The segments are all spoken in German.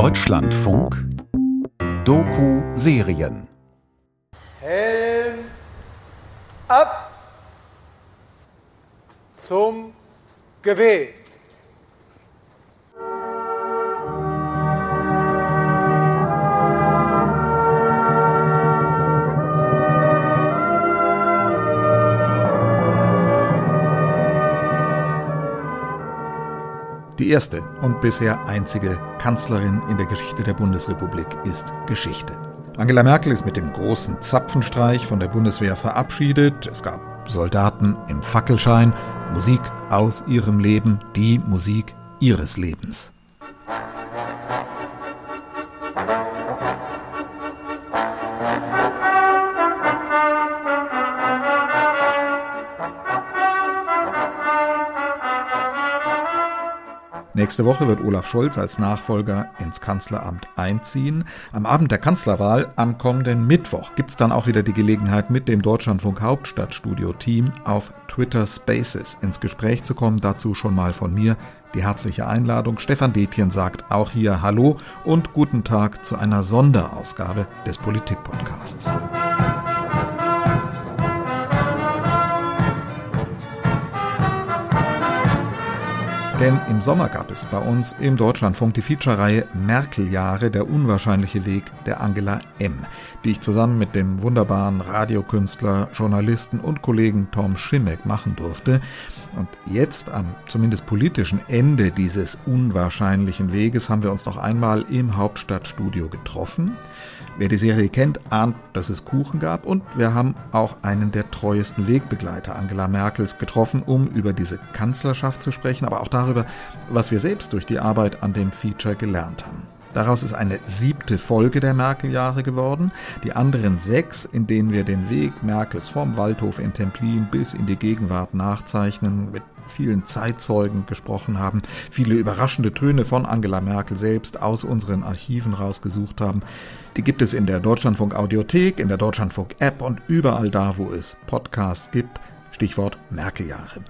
Deutschlandfunk Doku-Serien Helm ab zum Gebet. Die erste und bisher einzige Kanzlerin in der Geschichte der Bundesrepublik ist Geschichte. Angela Merkel ist mit dem großen Zapfenstreich von der Bundeswehr verabschiedet. Es gab Soldaten im Fackelschein, Musik aus ihrem Leben, die Musik ihres Lebens. Nächste Woche wird Olaf Scholz als Nachfolger ins Kanzleramt einziehen. Am Abend der Kanzlerwahl am kommenden Mittwoch gibt es dann auch wieder die Gelegenheit, mit dem Deutschlandfunk Hauptstadtstudio-Team auf Twitter Spaces ins Gespräch zu kommen. Dazu schon mal von mir die herzliche Einladung. Stefan Detjen sagt auch hier Hallo und guten Tag zu einer Sonderausgabe des Politik-Podcasts. Denn im Sommer gab es bei uns im Deutschlandfunk die Feature-Reihe Merkel-Jahre, der unwahrscheinliche Weg der Angela M., die ich zusammen mit dem wunderbaren Radiokünstler, Journalisten und Kollegen Tom Schimmeck machen durfte. Und jetzt am zumindest politischen Ende dieses unwahrscheinlichen Weges haben wir uns noch einmal im Hauptstadtstudio getroffen. Wer die Serie kennt, ahnt, dass es Kuchen gab und wir haben auch einen der treuesten Wegbegleiter Angela Merkels getroffen, um über diese Kanzlerschaft zu sprechen, aber auch darüber, was wir selbst durch die Arbeit an dem Feature gelernt haben. Daraus ist eine siebte Folge der Merkel-Jahre geworden. Die anderen sechs, in denen wir den Weg Merkels vom Waldhof in Templin bis in die Gegenwart nachzeichnen, mit vielen Zeitzeugen gesprochen haben, viele überraschende Töne von Angela Merkel selbst aus unseren Archiven rausgesucht haben. Die gibt es in der Deutschlandfunk Audiothek, in der Deutschlandfunk App und überall da, wo es Podcasts gibt. Stichwort Merkeljahre.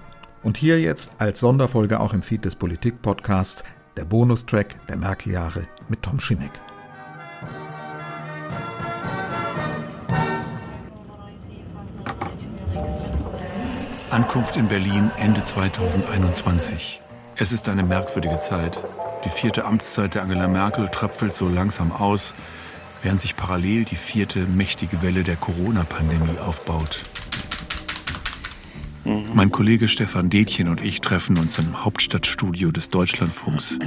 Und hier jetzt als Sonderfolge auch im Feed des Politik-Podcasts der Bonustrack der Merkeljahre mit Tom Schimek. Ankunft in Berlin Ende 2021. Es ist eine merkwürdige Zeit. Die vierte Amtszeit der Angela Merkel tröpfelt so langsam aus, während sich parallel die vierte mächtige Welle der Corona-Pandemie aufbaut. Mein Kollege Stefan Detjen und ich treffen uns im Hauptstadtstudio des Deutschlandfunks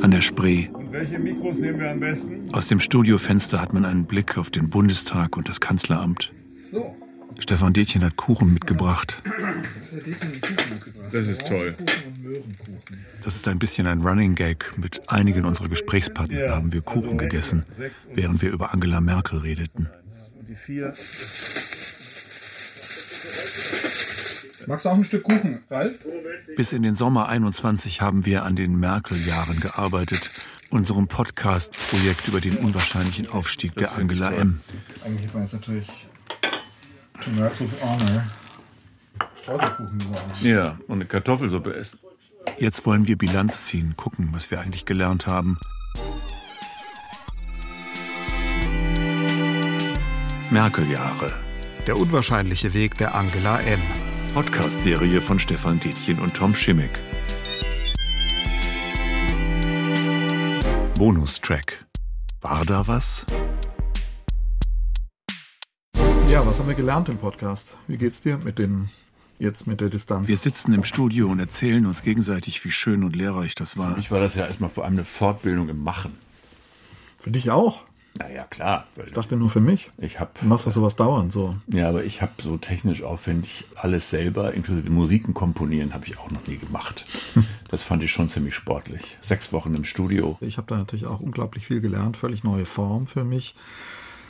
an der Spree. Und welche Mikros nehmen wir am besten? Aus dem Studiofenster hat man einen Blick auf den Bundestag und das Kanzleramt. So. Stefan Detjen hat Kuchen mitgebracht. Das ist toll. Das ist ein bisschen ein Running Gag. Mit einigen unserer Gesprächspartner haben wir Kuchen also gegessen, während wir über Angela Merkel redeten. Magst du auch ein Stück Kuchen, Ralf? Bis in den Sommer 21 haben wir an den Merkel-Jahren gearbeitet, unserem Podcast-Projekt über den unwahrscheinlichen Aufstieg der find ich Angela. M. Eigentlich war es natürlich to Merkels Honor Streuselkuchen sagen. Ja, und eine Kartoffelsuppe essen. Jetzt wollen wir Bilanz ziehen, gucken, was wir eigentlich gelernt haben. Merkel-Jahre. Der unwahrscheinliche Weg der Angela M. Podcast-Serie von Stefan Detjen und Tom Schimmick. Bonustrack. War da was? Ja, was haben wir gelernt im Podcast? Wie geht's dir mit dem jetzt mit der Distanz? Wir sitzen im Studio und erzählen uns gegenseitig, wie schön und lehrreich das war. Ich war das ja erstmal vor allem eine Fortbildung im Machen. Für dich auch? Naja, klar. Ich dachte nur für mich. ich habe Du machst doch sowas dauernd so. ja, aber ich habe so technisch aufwendig alles selber, inklusive Musiken komponieren, habe ich auch noch nie gemacht. Das fand ich schon ziemlich sportlich. Sechs Wochen im Studio. Ich habe da natürlich auch unglaublich viel gelernt, völlig neue Form für mich.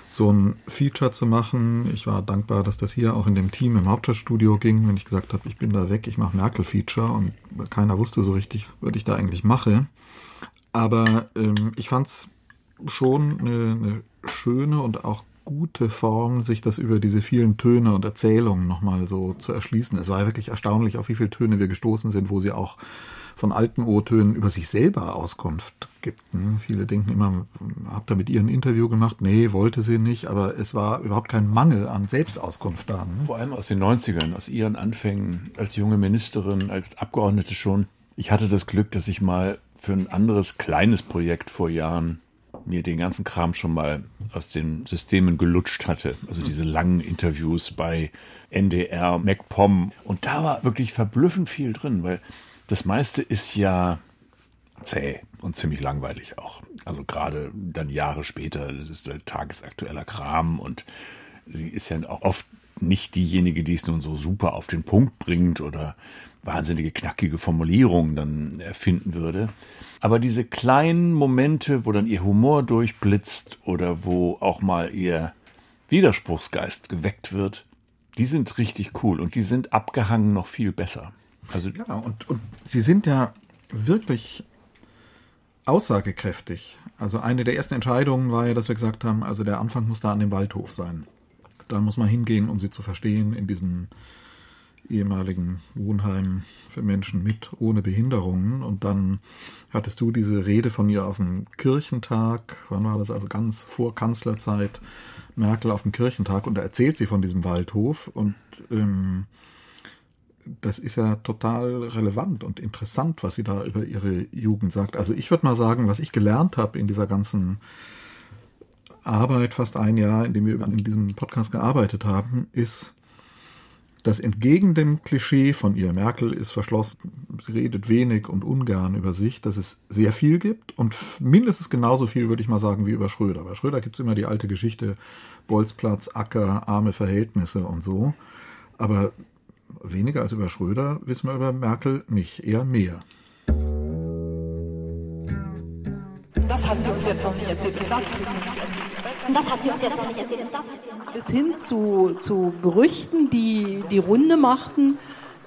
So ein Feature zu machen. Ich war dankbar, dass das hier auch in dem Team im Hauptstadtstudio ging, wenn ich gesagt habe, ich bin da weg, ich mache Merkel-Feature und keiner wusste so richtig, was ich da eigentlich mache. Aber ähm, ich fand es schon eine, eine schöne und auch gute Form, sich das über diese vielen Töne und Erzählungen nochmal so zu erschließen. Es war wirklich erstaunlich, auf wie viele Töne wir gestoßen sind, wo sie auch von alten O-Tönen über sich selber Auskunft gibt. Viele denken immer, habt ihr mit ihr ein Interview gemacht? Nee, wollte sie nicht, aber es war überhaupt kein Mangel an Selbstauskunft da. Ne? Vor allem aus den 90ern, aus ihren Anfängen als junge Ministerin, als Abgeordnete schon. Ich hatte das Glück, dass ich mal für ein anderes kleines Projekt vor Jahren mir den ganzen Kram schon mal aus den Systemen gelutscht hatte. Also diese langen Interviews bei NDR, MacPom. Und da war wirklich verblüffend viel drin, weil das meiste ist ja zäh und ziemlich langweilig auch. Also gerade dann Jahre später, das ist halt tagesaktueller Kram und sie ist ja auch oft nicht diejenige, die es nun so super auf den Punkt bringt oder wahnsinnige knackige Formulierungen dann erfinden würde. Aber diese kleinen Momente, wo dann ihr Humor durchblitzt oder wo auch mal ihr Widerspruchsgeist geweckt wird, die sind richtig cool und die sind abgehangen noch viel besser. Also ja, und, und sie sind ja wirklich aussagekräftig. Also eine der ersten Entscheidungen war ja, dass wir gesagt haben, also der Anfang muss da an dem Waldhof sein. Da muss man hingehen, um sie zu verstehen, in diesem ehemaligen Wohnheim für Menschen mit ohne Behinderungen. Und dann hattest du diese Rede von ihr auf dem Kirchentag. Wann war das? Also ganz vor Kanzlerzeit. Merkel auf dem Kirchentag. Und da erzählt sie von diesem Waldhof. Und ähm, das ist ja total relevant und interessant, was sie da über ihre Jugend sagt. Also ich würde mal sagen, was ich gelernt habe in dieser ganzen Arbeit, fast ein Jahr, in dem wir in diesem Podcast gearbeitet haben, ist, dass entgegen dem Klischee von ihr, Merkel ist verschlossen, sie redet wenig und ungern über sich, dass es sehr viel gibt und mindestens genauso viel, würde ich mal sagen, wie über Schröder. Bei Schröder gibt es immer die alte Geschichte, Bolzplatz, Acker, arme Verhältnisse und so. Aber weniger als über Schröder wissen wir über Merkel nicht, eher mehr. Das hat sie uns jetzt noch nicht erzählt. Das, das hat sie uns jetzt noch nicht erzählt. Bis hin zu, zu Gerüchten, die die Runde machten,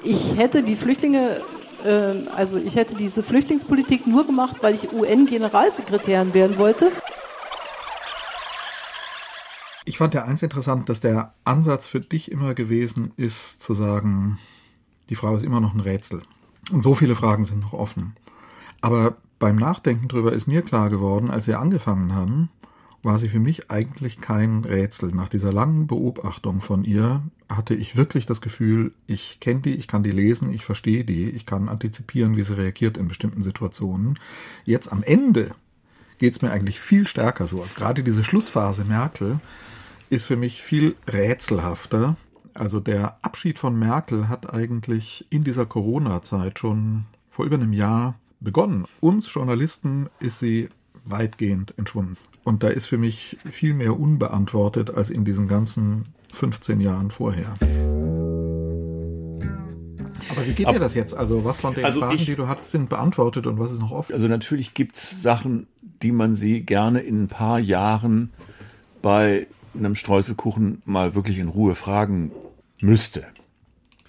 ich hätte die Flüchtlinge, äh, also ich hätte diese Flüchtlingspolitik nur gemacht, weil ich UN-Generalsekretärin werden wollte. Ich fand ja eins interessant, dass der Ansatz für dich immer gewesen ist, zu sagen, die Frau ist immer noch ein Rätsel. Und so viele Fragen sind noch offen. Aber beim Nachdenken darüber ist mir klar geworden, als wir angefangen haben, war sie für mich eigentlich kein Rätsel. Nach dieser langen Beobachtung von ihr hatte ich wirklich das Gefühl, ich kenne die, ich kann die lesen, ich verstehe die, ich kann antizipieren, wie sie reagiert in bestimmten Situationen. Jetzt am Ende geht es mir eigentlich viel stärker so. Also gerade diese Schlussphase Merkel ist für mich viel rätselhafter. Also der Abschied von Merkel hat eigentlich in dieser Corona-Zeit schon vor über einem Jahr begonnen. Uns Journalisten ist sie weitgehend entschwunden. Und da ist für mich viel mehr unbeantwortet als in diesen ganzen 15 Jahren vorher. Aber wie geht dir das jetzt? Also was von den also Fragen, ich, die du hattest, sind beantwortet und was ist noch offen? Also natürlich gibt es Sachen, die man sie gerne in ein paar Jahren bei einem Streuselkuchen mal wirklich in Ruhe fragen müsste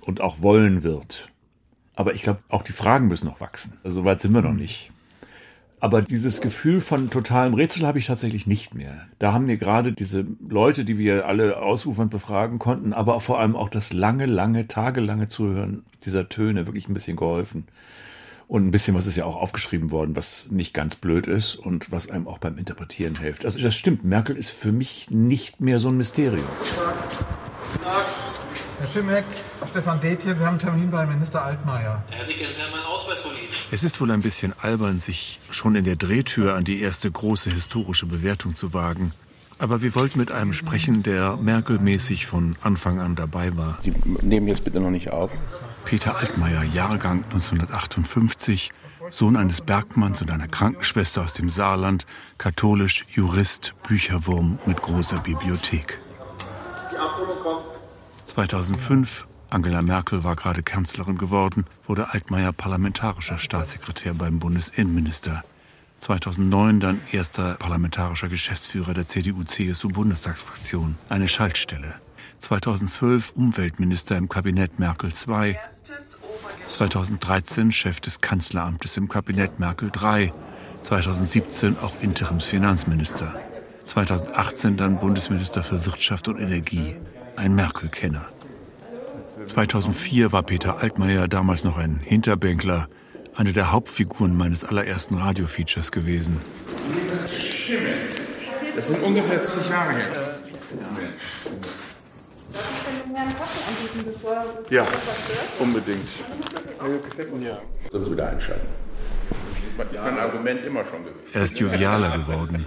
und auch wollen wird. Aber ich glaube, auch die Fragen müssen noch wachsen. Also so weit sind wir noch nicht. Aber dieses Gefühl von totalem Rätsel habe ich tatsächlich nicht mehr. Da haben mir gerade diese Leute, die wir alle ausufernd befragen konnten, aber vor allem auch das lange, lange, tagelange Zuhören dieser Töne wirklich ein bisschen geholfen. Und ein bisschen was ist ja auch aufgeschrieben worden, was nicht ganz blöd ist und was einem auch beim Interpretieren hilft. Also das stimmt, Merkel ist für mich nicht mehr so ein Mysterium. Herr Schimmeck, Stefan Detje, wir haben einen Termin bei Minister Altmaier. Herr Dicken, wir haben einen Ausweis von Ihnen. Es ist wohl ein bisschen albern, sich schon in der Drehtür an die erste große historische Bewertung zu wagen. Aber wir wollten mit einem sprechen, der Merkel-mäßig von Anfang an dabei war. Sie nehmen jetzt bitte noch nicht auf. Peter Altmaier, Jahrgang 1958, Sohn eines Bergmanns und einer Krankenschwester aus dem Saarland, katholisch, Jurist, Bücherwurm mit großer Bibliothek. 2005, Angela Merkel war gerade Kanzlerin geworden, wurde Altmaier parlamentarischer Staatssekretär beim Bundesinnenminister. 2009 dann erster parlamentarischer Geschäftsführer der CDU-CSU-Bundestagsfraktion, eine Schaltstelle. 2012 Umweltminister im Kabinett Merkel II, 2013 Chef des Kanzleramtes im Kabinett Merkel III, 2017 auch Interimsfinanzminister. 2018 dann Bundesminister für Wirtschaft und Energie, ein Merkel-Kenner. 2004 war Peter Altmaier damals noch ein Hinterbänkler, eine der Hauptfiguren meines allerersten Radiofeatures gewesen. Das sind ungefähr 20 Jahre her. Ja, unbedingt. Sonst wieder einschalten. Das ist mein Argument immer schon gewesen. Er ist jovialer geworden.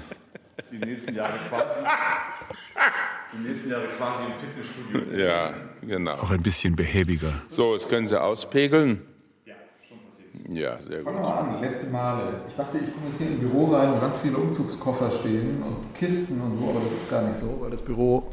Die nächsten Jahre quasi. Die nächsten Jahre quasi im Fitnessstudio. Ja, genau. Auch ein bisschen behäbiger. So, jetzt können Sie auspegeln. Ja, sehr gut. Fangen wir mal an, letzte Male. Ich dachte, ich komme jetzt hier in ein Büro rein, wo ganz viele Umzugskoffer stehen und Kisten und so, aber das ist gar nicht so, weil das Büro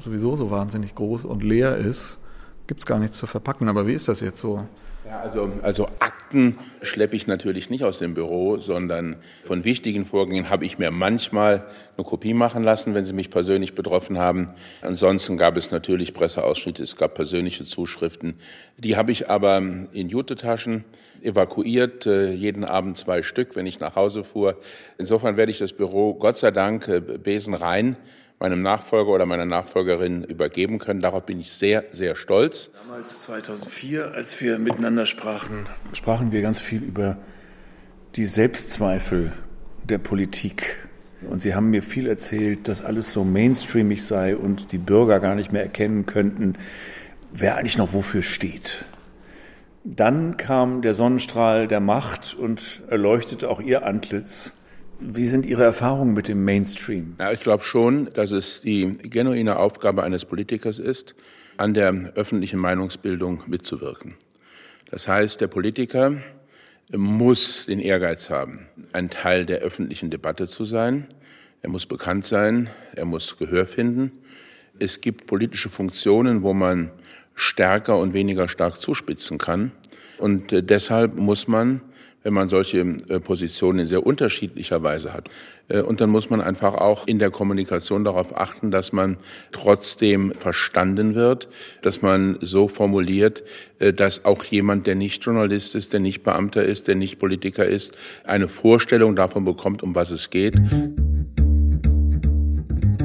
sowieso so wahnsinnig groß und leer ist. Gibt es gar nichts zu verpacken. Aber wie ist das jetzt so? Ja, also, also Akten schleppe ich natürlich nicht aus dem Büro, sondern von wichtigen Vorgängen habe ich mir manchmal eine Kopie machen lassen, wenn sie mich persönlich betroffen haben. Ansonsten gab es natürlich Presseausschnitte, es gab persönliche Zuschriften. Die habe ich aber in Jutetaschen evakuiert, äh, jeden Abend zwei Stück, wenn ich nach Hause fuhr. Insofern werde ich das Büro Gott sei Dank äh, besenrein meinem Nachfolger oder meiner Nachfolgerin übergeben können. Darauf bin ich sehr, sehr stolz. Damals 2004, als wir miteinander sprachen, sprachen wir ganz viel über die Selbstzweifel der Politik. Und Sie haben mir viel erzählt, dass alles so mainstreamig sei und die Bürger gar nicht mehr erkennen könnten, wer eigentlich noch wofür steht. Dann kam der Sonnenstrahl der Macht und erleuchtete auch Ihr Antlitz. Wie sind Ihre Erfahrungen mit dem Mainstream? Ja, ich glaube schon, dass es die genuine Aufgabe eines Politikers ist, an der öffentlichen Meinungsbildung mitzuwirken. Das heißt, der Politiker muss den Ehrgeiz haben, ein Teil der öffentlichen Debatte zu sein. Er muss bekannt sein, er muss Gehör finden. Es gibt politische Funktionen, wo man stärker und weniger stark zuspitzen kann. Und äh, deshalb muss man wenn man solche äh, Positionen in sehr unterschiedlicher Weise hat. Äh, und dann muss man einfach auch in der Kommunikation darauf achten, dass man trotzdem verstanden wird, dass man so formuliert, äh, dass auch jemand, der nicht Journalist ist, der nicht Beamter ist, der nicht Politiker ist, eine Vorstellung davon bekommt, um was es geht.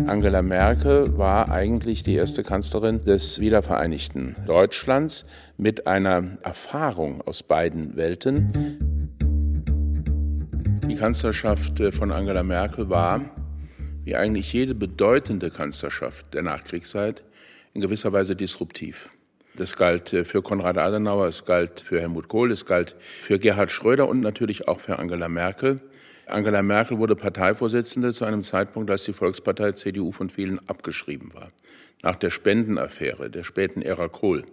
Angela Merkel war eigentlich die erste Kanzlerin des wiedervereinigten Deutschlands mit einer Erfahrung aus beiden Welten. Die Kanzlerschaft äh, von Angela Merkel war, wie eigentlich jede bedeutende Kanzlerschaft der Nachkriegszeit, in gewisser Weise disruptiv. Das galt äh, für Konrad Adenauer, es galt für Helmut Kohl, es galt für Gerhard Schröder und natürlich auch für Angela Merkel. Angela Merkel wurde Parteivorsitzende zu einem Zeitpunkt, als die Volkspartei CDU von vielen abgeschrieben war. Nach der Spendenaffäre der späten Ära Kohl.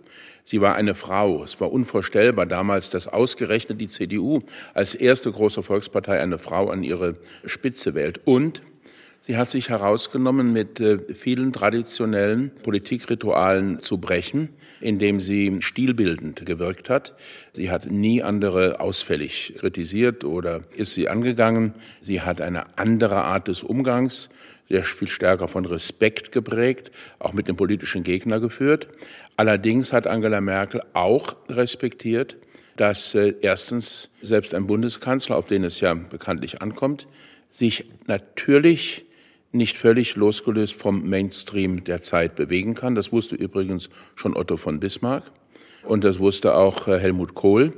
Sie war eine Frau. Es war unvorstellbar damals, dass ausgerechnet die CDU als erste große Volkspartei eine Frau an ihre Spitze wählt. Und sie hat sich herausgenommen, mit äh, vielen traditionellen Politikritualen zu brechen, indem sie stilbildend gewirkt hat. Sie hat nie andere ausfällig kritisiert oder ist sie angegangen. Sie hat eine andere Art des Umgangs sehr viel stärker von Respekt geprägt, auch mit dem politischen Gegner geführt. Allerdings hat Angela Merkel auch respektiert, dass äh, erstens selbst ein Bundeskanzler, auf den es ja bekanntlich ankommt, sich natürlich nicht völlig losgelöst vom Mainstream der Zeit bewegen kann. Das wusste übrigens schon Otto von Bismarck und das wusste auch äh, Helmut Kohl.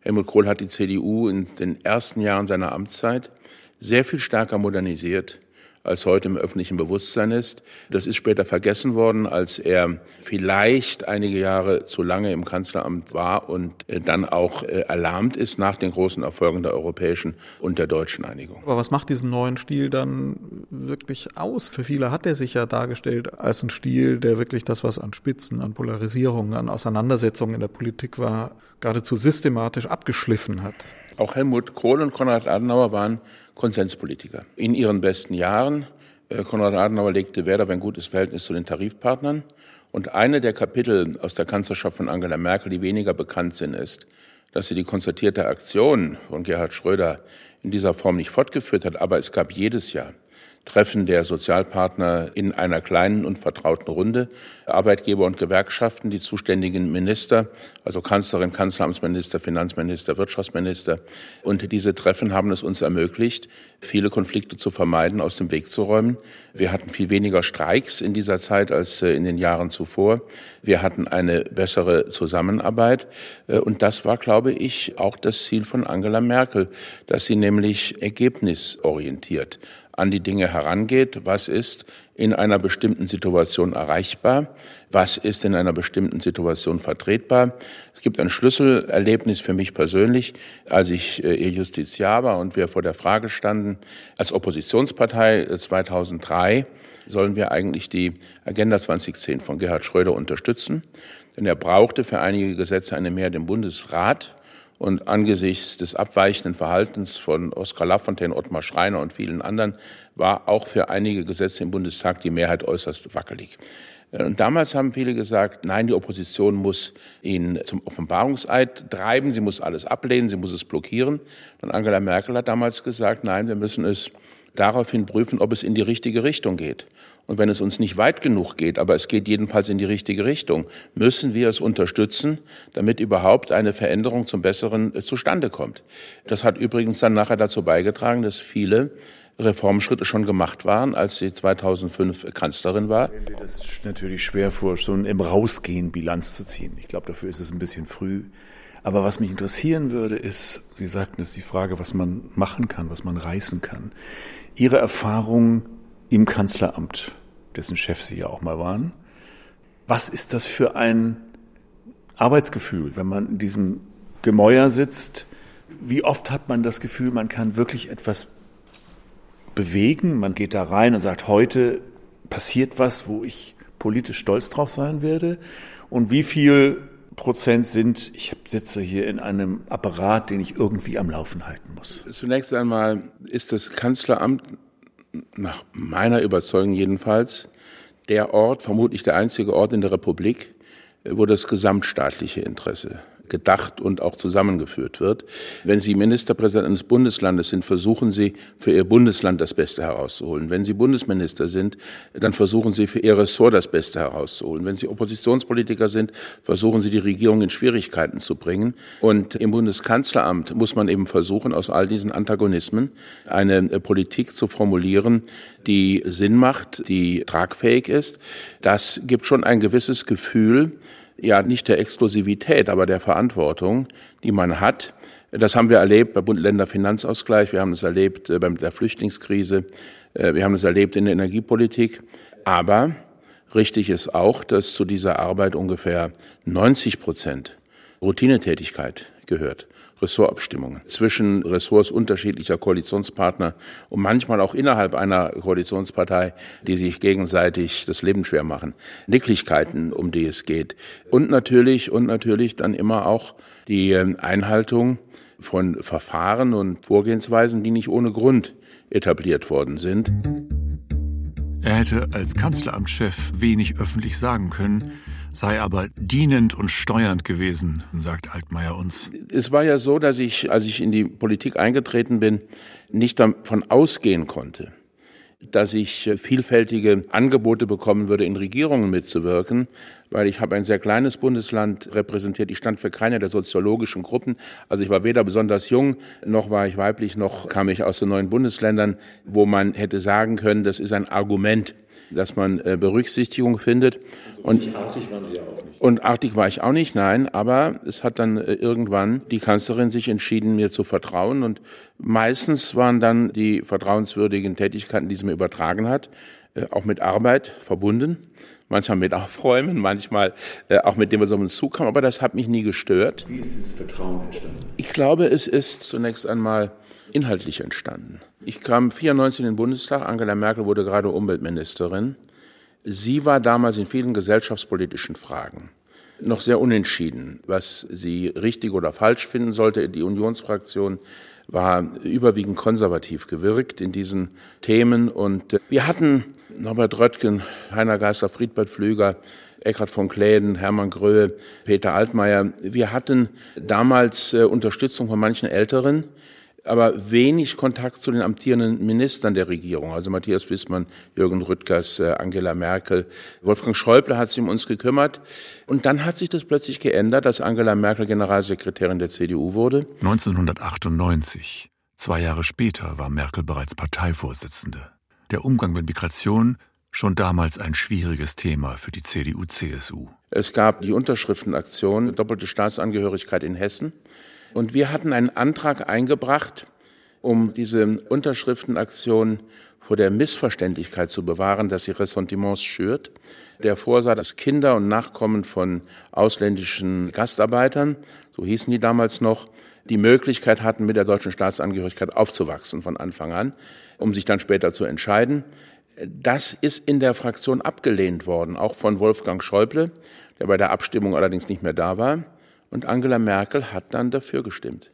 Helmut Kohl hat die CDU in den ersten Jahren seiner Amtszeit sehr viel stärker modernisiert als heute im öffentlichen Bewusstsein ist. Das ist später vergessen worden, als er vielleicht einige Jahre zu lange im Kanzleramt war und äh, dann auch äh, erlahmt ist nach den großen Erfolgen der europäischen und der deutschen Einigung. Aber was macht diesen neuen Stil dann wirklich aus? Für viele hat er sich ja dargestellt als ein Stil, der wirklich das, was an Spitzen, an Polarisierungen, an Auseinandersetzungen in der Politik war, geradezu systematisch abgeschliffen hat. Auch Helmut Kohl und Konrad Adenauer waren Konsenspolitiker. In ihren besten Jahren, äh, Konrad Adenauer legte Wert auf ein gutes Verhältnis zu den Tarifpartnern. Und eine der Kapitel aus der Kanzlerschaft von Angela Merkel, die weniger bekannt sind, ist, dass sie die konzertierte Aktion von Gerhard Schröder in dieser Form nicht fortgeführt hat. Aber es gab jedes Jahr Treffen der Sozialpartner in einer kleinen und vertrauten Runde. Arbeitgeber und Gewerkschaften, die zuständigen Minister, also Kanzlerin, Kanzleramtsminister, Finanzminister, Wirtschaftsminister. Und diese Treffen haben es uns ermöglicht, viele Konflikte zu vermeiden, aus dem Weg zu räumen. Wir hatten viel weniger Streiks in dieser Zeit als äh, in den Jahren zuvor. Wir hatten eine bessere Zusammenarbeit. Äh, und das war, glaube ich, auch das Ziel von Angela Merkel, dass sie nämlich ergebnisorientiert an die Dinge herangeht. Was ist in einer bestimmten Situation erreichbar? Was ist in einer bestimmten Situation vertretbar? Es gibt ein Schlüsselerlebnis für mich persönlich, als ich äh, Justiziar war und wir vor der Frage standen, als Oppositionspartei 2003 äh, sollen wir eigentlich die Agenda 2010 von Gerhard Schröder unterstützen. Denn er brauchte für einige Gesetze eine Mehrheit im Bundesrat. Und angesichts des abweichenden Verhaltens von Oskar Lafontaine, Ottmar Schreiner und vielen anderen war auch für einige Gesetze im Bundestag die Mehrheit äußerst wackelig. Und damals haben viele gesagt, nein, die Opposition muss ihn zum Offenbarungseid treiben, sie muss alles ablehnen, sie muss es blockieren. Und Angela Merkel hat damals gesagt, nein, wir müssen es daraufhin prüfen, ob es in die richtige Richtung geht. Und wenn es uns nicht weit genug geht, aber es geht jedenfalls in die richtige Richtung, müssen wir es unterstützen, damit überhaupt eine Veränderung zum Besseren äh, zustande kommt. Das hat übrigens dann nachher dazu beigetragen, dass viele Reformschritte schon gemacht waren, als sie 2005 Kanzlerin war. Das ist natürlich schwer vor, schon im Rausgehen Bilanz zu ziehen. Ich glaube, dafür ist es ein bisschen früh. Aber was mich interessieren würde, ist, Sie sagten es, die Frage, was man machen kann, was man reißen kann. Ihre Erfahrung im Kanzleramt, dessen Chef Sie ja auch mal waren. Was ist das für ein Arbeitsgefühl, wenn man in diesem Gemäuer sitzt? Wie oft hat man das Gefühl, man kann wirklich etwas bewegen? Man geht da rein und sagt, heute passiert was, wo ich politisch stolz drauf sein werde? Und wie viel Prozent sind, ich sitze hier in einem Apparat, den ich irgendwie am Laufen halten muss? Zunächst einmal ist das Kanzleramt nach meiner Überzeugung jedenfalls, der Ort, vermutlich der einzige Ort in der Republik, wo das gesamtstaatliche Interesse gedacht und auch zusammengeführt wird. Wenn Sie Ministerpräsident eines Bundeslandes sind, versuchen Sie für Ihr Bundesland das Beste herauszuholen. Wenn Sie Bundesminister sind, dann versuchen Sie für Ihr Ressort das Beste herauszuholen. Wenn Sie Oppositionspolitiker sind, versuchen Sie die Regierung in Schwierigkeiten zu bringen. Und im Bundeskanzleramt muss man eben versuchen, aus all diesen Antagonismen eine äh, Politik zu formulieren, die Sinn macht, die tragfähig ist. Das gibt schon ein gewisses Gefühl, ja nicht der Exklusivität, aber der Verantwortung, die man hat. Das haben wir erlebt bei Bund-Länder-Finanzausgleich, wir haben es erlebt äh, bei der Flüchtlingskrise, äh, wir haben es erlebt in der Energiepolitik. Aber richtig ist auch, dass zu dieser Arbeit ungefähr 90 Prozent Routinetätigkeit gehört. Ressortabstimmungen zwischen Ressorts unterschiedlicher Koalitionspartner und manchmal auch innerhalb einer Koalitionspartei, die sich gegenseitig das Leben schwer machen. Nicklichkeiten, um die es geht. Und natürlich, und natürlich dann immer auch die ähm, Einhaltung von Verfahren und Vorgehensweisen, die nicht ohne Grund etabliert worden sind. Er hätte als Kanzleramtschef wenig öffentlich sagen können, sei aber dienend und steuernd gewesen, sagt Altmaier uns. Es war ja so, dass ich, als ich in die Politik eingetreten bin, nicht davon ausgehen konnte, dass ich vielfältige Angebote bekommen würde, in Regierungen mitzuwirken, weil ich habe ein sehr kleines Bundesland repräsentiert. Ich stand für keine der soziologischen Gruppen. Also ich war weder besonders jung, noch war ich weiblich, noch kam ich aus den neuen Bundesländern, wo man hätte sagen können, das ist ein Argument dass man äh, Berücksichtigung findet. Also und artig waren Sie ja auch nicht. Und artig war ich auch nicht, nein. Aber es hat dann äh, irgendwann die Kanzlerin sich entschieden, mir zu vertrauen. Und meistens waren dann die vertrauenswürdigen Tätigkeiten, die sie mir übertragen hat, äh, auch mit Arbeit verbunden. Manchmal mit Aufräumen, manchmal äh, auch mit dem, was auf uns zukam. Aber das hat mich nie gestört. Wie ist dieses Vertrauen entstanden? Ich glaube, es ist zunächst einmal inhaltlich entstanden. Ich kam 94 in den Bundestag, Angela Merkel wurde gerade Umweltministerin. Sie war damals in vielen gesellschaftspolitischen Fragen noch sehr unentschieden, was sie richtig oder falsch finden sollte. Die Unionsfraktion war überwiegend konservativ gewirkt in diesen Themen. Und wir hatten Norbert Röttgen, Heiner Geister, Friedbert Pflüger, Eckhard von Kläden, Hermann Gröhe, Peter Altmaier. Wir hatten damals äh, Unterstützung von manchen Älteren, aber wenig Kontakt zu den amtierenden Ministern der Regierung, also Matthias Wissmann, Jürgen Rüttgers, äh, Angela Merkel. Wolfgang Schäuble hat sich um uns gekümmert. Und dann hat sich das plötzlich geändert, dass Angela Merkel Generalsekretärin der CDU wurde. 1998, zwei Jahre später, war Merkel bereits Parteivorsitzende. Der Umgang mit Migration schon damals ein schwieriges Thema für die CDU-CSU. Es gab die Unterschriftenaktion Doppelte Staatsangehörigkeit in Hessen. Und wir hatten einen Antrag eingebracht, um diese Unterschriftenaktion vor der Missverständlichkeit zu bewahren, dass sie Ressentiments schürt. Der vorsah, dass Kinder und Nachkommen von ausländischen Gastarbeitern, so hießen die damals noch, die Möglichkeit hatten, mit der deutschen Staatsangehörigkeit aufzuwachsen von Anfang an, um sich dann später zu entscheiden. Das ist in der Fraktion abgelehnt worden, auch von Wolfgang Schäuble, der bei der Abstimmung allerdings nicht mehr da war. Und Angela Merkel hat dann dafür gestimmt,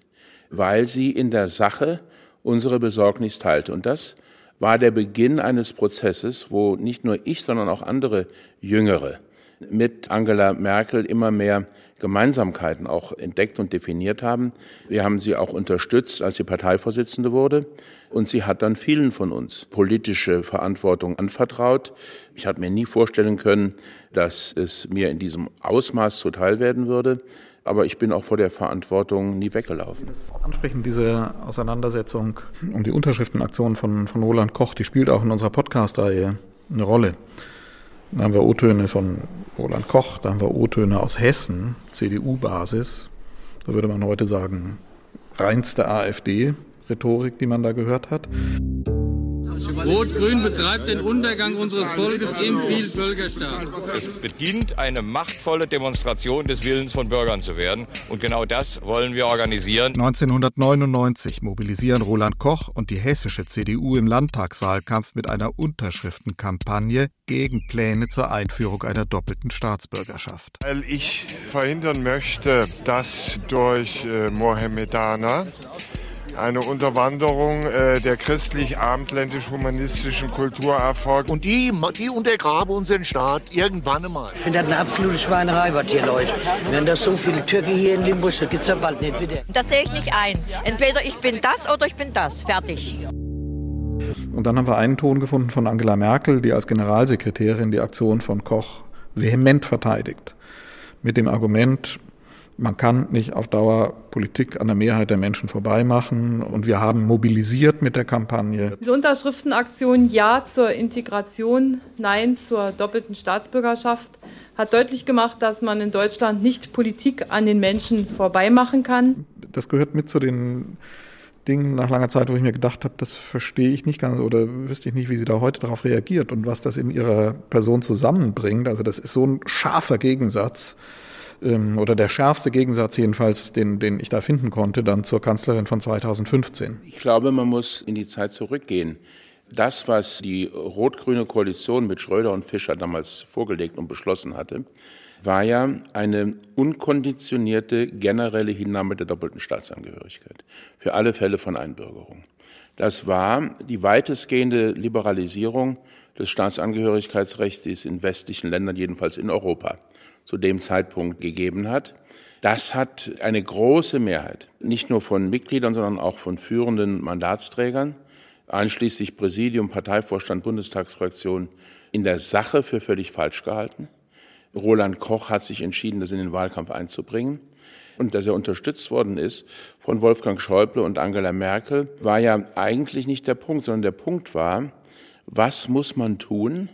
weil sie in der Sache unsere Besorgnis teilte. Und das war der Beginn eines Prozesses, wo nicht nur ich, sondern auch andere Jüngere mit Angela Merkel immer mehr Gemeinsamkeiten auch entdeckt und definiert haben. Wir haben sie auch unterstützt, als sie Parteivorsitzende wurde. Und sie hat dann vielen von uns politische Verantwortung anvertraut. Ich hatte mir nie vorstellen können, dass es mir in diesem Ausmaß zuteil werden würde. Aber ich bin auch vor der Verantwortung nie weggelaufen. Das Ansprechen dieser Auseinandersetzung um die Unterschriftenaktion von, von Roland Koch, die spielt auch in unserer Podcast-Reihe eine Rolle. Da haben wir O-Töne von Roland Koch, da haben wir O-Töne aus Hessen, CDU-Basis. Da würde man heute sagen, reinste AfD-Rhetorik, die man da gehört hat. Rot-Grün betreibt den Untergang unseres Volkes im Vielvölkerstaat. Es beginnt eine machtvolle Demonstration des Willens von Bürgern zu werden. Und genau das wollen wir organisieren. 1999 mobilisieren Roland Koch und die hessische CDU im Landtagswahlkampf mit einer Unterschriftenkampagne gegen Pläne zur Einführung einer doppelten Staatsbürgerschaft. Weil ich verhindern möchte, dass durch äh, Mohammedaner eine Unterwanderung äh, der christlich-abendländisch-humanistischen Kultur erfolgt. Und die, die untergraben unseren Staat irgendwann einmal. Ich finde das eine absolute Schweinerei, was hier läuft. Wenn das so viele Türken hier in Limburg, gibt es ja bald nicht wieder. Das sehe ich nicht ein. Entweder ich bin das oder ich bin das. Fertig. Und dann haben wir einen Ton gefunden von Angela Merkel, die als Generalsekretärin die Aktion von Koch vehement verteidigt. Mit dem Argument, man kann nicht auf Dauer Politik an der Mehrheit der Menschen vorbeimachen. Und wir haben mobilisiert mit der Kampagne. Diese Unterschriftenaktion Ja zur Integration, Nein zur doppelten Staatsbürgerschaft hat deutlich gemacht, dass man in Deutschland nicht Politik an den Menschen vorbeimachen kann. Das gehört mit zu den Dingen nach langer Zeit, wo ich mir gedacht habe, das verstehe ich nicht ganz oder wüsste ich nicht, wie sie da heute darauf reagiert und was das in ihrer Person zusammenbringt. Also das ist so ein scharfer Gegensatz ähm, oder der schärfste Gegensatz jedenfalls, den, den ich da finden konnte, dann zur Kanzlerin von 2015. Ich glaube, man muss in die Zeit zurückgehen. Das, was die rot-grüne Koalition mit Schröder und Fischer damals vorgelegt und beschlossen hatte, war ja eine unkonditionierte generelle Hinnahme der doppelten Staatsangehörigkeit für alle Fälle von Einbürgerung. Das war die weitestgehende Liberalisierung des Staatsangehörigkeitsrechts, in westlichen Ländern, jedenfalls in Europa, zu dem Zeitpunkt gegeben hat. Das hat eine große Mehrheit, nicht nur von Mitgliedern, sondern auch von führenden Mandatsträgern, einschließlich Präsidium, Parteivorstand, Bundestagsfraktion, in der Sache für völlig falsch gehalten. Roland Koch hat sich entschieden, das in den Wahlkampf einzubringen. Und dass er unterstützt worden ist von Wolfgang Schäuble und Angela Merkel, war ja eigentlich nicht der Punkt, sondern der Punkt war, was muss man tun,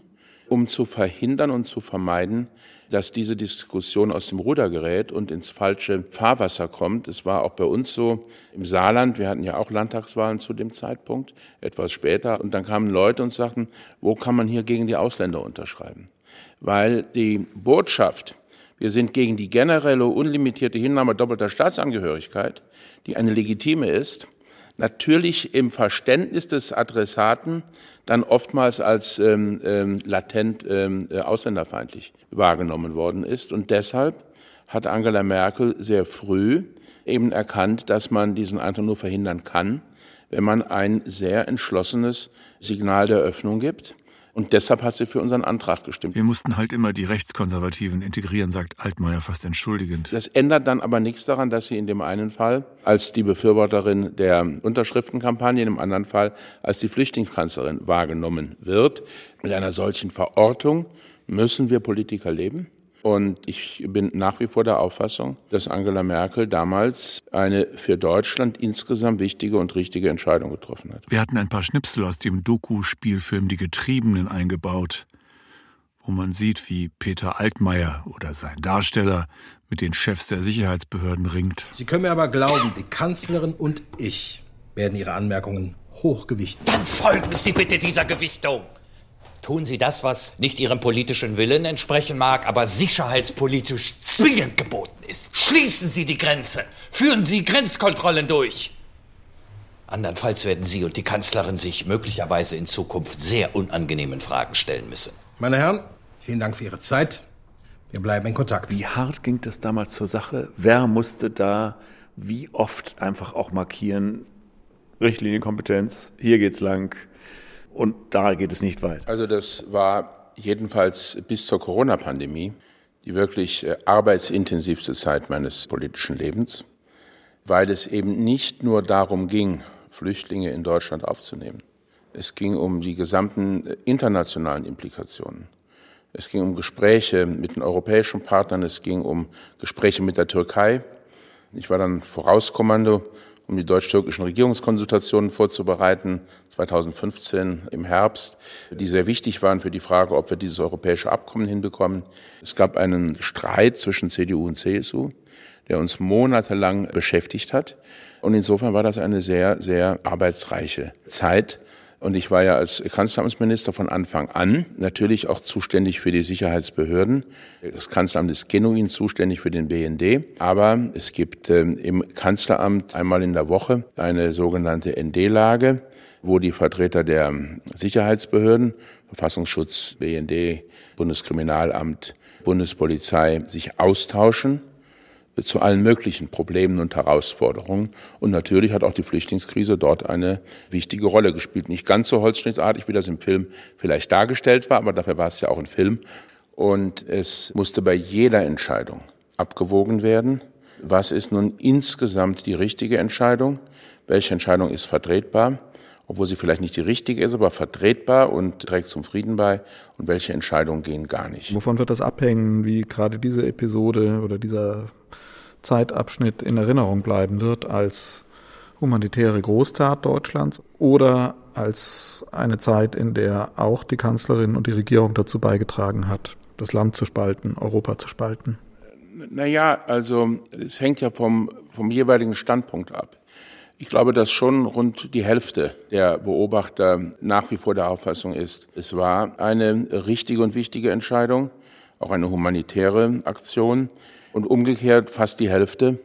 um zu verhindern und zu vermeiden, dass diese Diskussion aus dem Ruder gerät und ins falsche Fahrwasser kommt. Es war auch bei uns so im Saarland, wir hatten ja auch Landtagswahlen zu dem Zeitpunkt, etwas später, und dann kamen Leute und sagten, wo kann man hier gegen die Ausländer unterschreiben? Weil die Botschaft, wir sind gegen die generelle unlimitierte Hinnahme doppelter Staatsangehörigkeit, die eine legitime ist, natürlich im Verständnis des Adressaten dann oftmals als ähm, ähm, latent ähm, äh, ausländerfeindlich wahrgenommen worden ist. Und deshalb hat Angela Merkel sehr früh eben erkannt, dass man diesen Eintritt nur verhindern kann, wenn man ein sehr entschlossenes Signal der Öffnung gibt, Und deshalb hat sie für unseren Antrag gestimmt. Wir mussten halt immer die Rechtskonservativen integrieren, sagt Altmaier fast entschuldigend. Das ändert dann aber nichts daran, dass sie in dem einen Fall als die Befürworterin der Unterschriftenkampagne, in dem anderen Fall als die Flüchtlingskanzlerin wahrgenommen wird. Mit einer solchen Verortung müssen wir Politiker leben. Und ich bin nach wie vor der Auffassung, dass Angela Merkel damals eine für Deutschland insgesamt wichtige und richtige Entscheidung getroffen hat. Wir hatten ein paar Schnipsel aus dem Doku-Spielfilm Die Getriebenen eingebaut, wo man sieht, wie Peter Altmaier oder sein Darsteller mit den Chefs der Sicherheitsbehörden ringt. Sie können mir aber glauben, die Kanzlerin und ich werden Ihre Anmerkungen hochgewichten. Dann folgen Sie bitte dieser Gewichtung. Tun Sie das, was nicht Ihrem politischen Willen entsprechen mag, aber sicherheitspolitisch zwingend geboten ist. Schließen Sie die Grenze. Führen Sie Grenzkontrollen durch. Andernfalls werden Sie und die Kanzlerin sich möglicherweise in Zukunft sehr unangenehmen Fragen stellen müssen. Meine Herren, vielen Dank für Ihre Zeit. Wir bleiben in Kontakt. Wie hart ging das damals zur Sache? Wer musste da wie oft einfach auch markieren, Richtlinienkompetenz, hier geht's lang, und da geht es nicht weit. Also das war jedenfalls bis zur Corona-Pandemie die wirklich äh, arbeitsintensivste Zeit meines politischen Lebens, weil es eben nicht nur darum ging, Flüchtlinge in Deutschland aufzunehmen. Es ging um die gesamten äh, internationalen Implikationen. Es ging um Gespräche mit den europäischen Partnern, es ging um Gespräche mit der Türkei. Ich war dann Vorauskommando um die deutsch-türkischen Regierungskonsultationen vorzubereiten, 2015 im Herbst, die sehr wichtig waren für die Frage, ob wir dieses europäische Abkommen hinbekommen. Es gab einen Streit zwischen CDU und CSU, der uns monatelang beschäftigt hat. Und insofern war das eine sehr, sehr arbeitsreiche Zeit. Und ich war ja als Kanzleramtsminister von Anfang an natürlich auch zuständig für die Sicherheitsbehörden. Das Kanzleramt ist genuin zuständig für den BND. Aber es gibt äh, im Kanzleramt einmal in der Woche eine sogenannte ND-Lage, wo die Vertreter der Sicherheitsbehörden, Verfassungsschutz, BND, Bundeskriminalamt, Bundespolizei sich austauschen zu allen möglichen Problemen und Herausforderungen. Und natürlich hat auch die Flüchtlingskrise dort eine wichtige Rolle gespielt. Nicht ganz so holzschnittartig, wie das im Film vielleicht dargestellt war, aber dafür war es ja auch ein Film. Und es musste bei jeder Entscheidung abgewogen werden. Was ist nun insgesamt die richtige Entscheidung? Welche Entscheidung ist vertretbar? Obwohl sie vielleicht nicht die richtige ist, aber vertretbar und trägt zum Frieden bei. Und welche Entscheidungen gehen gar nicht? Wovon wird das abhängen, wie gerade diese Episode oder dieser Zeitabschnitt in Erinnerung bleiben wird als humanitäre Großtat Deutschlands oder als eine Zeit, in der auch die Kanzlerin und die Regierung dazu beigetragen hat, das Land zu spalten, Europa zu spalten? Naja, also es hängt ja vom, vom jeweiligen Standpunkt ab. Ich glaube, dass schon rund die Hälfte der Beobachter nach wie vor der Auffassung ist, es war eine richtige und wichtige Entscheidung, auch eine humanitäre Aktion. Und umgekehrt fast die Hälfte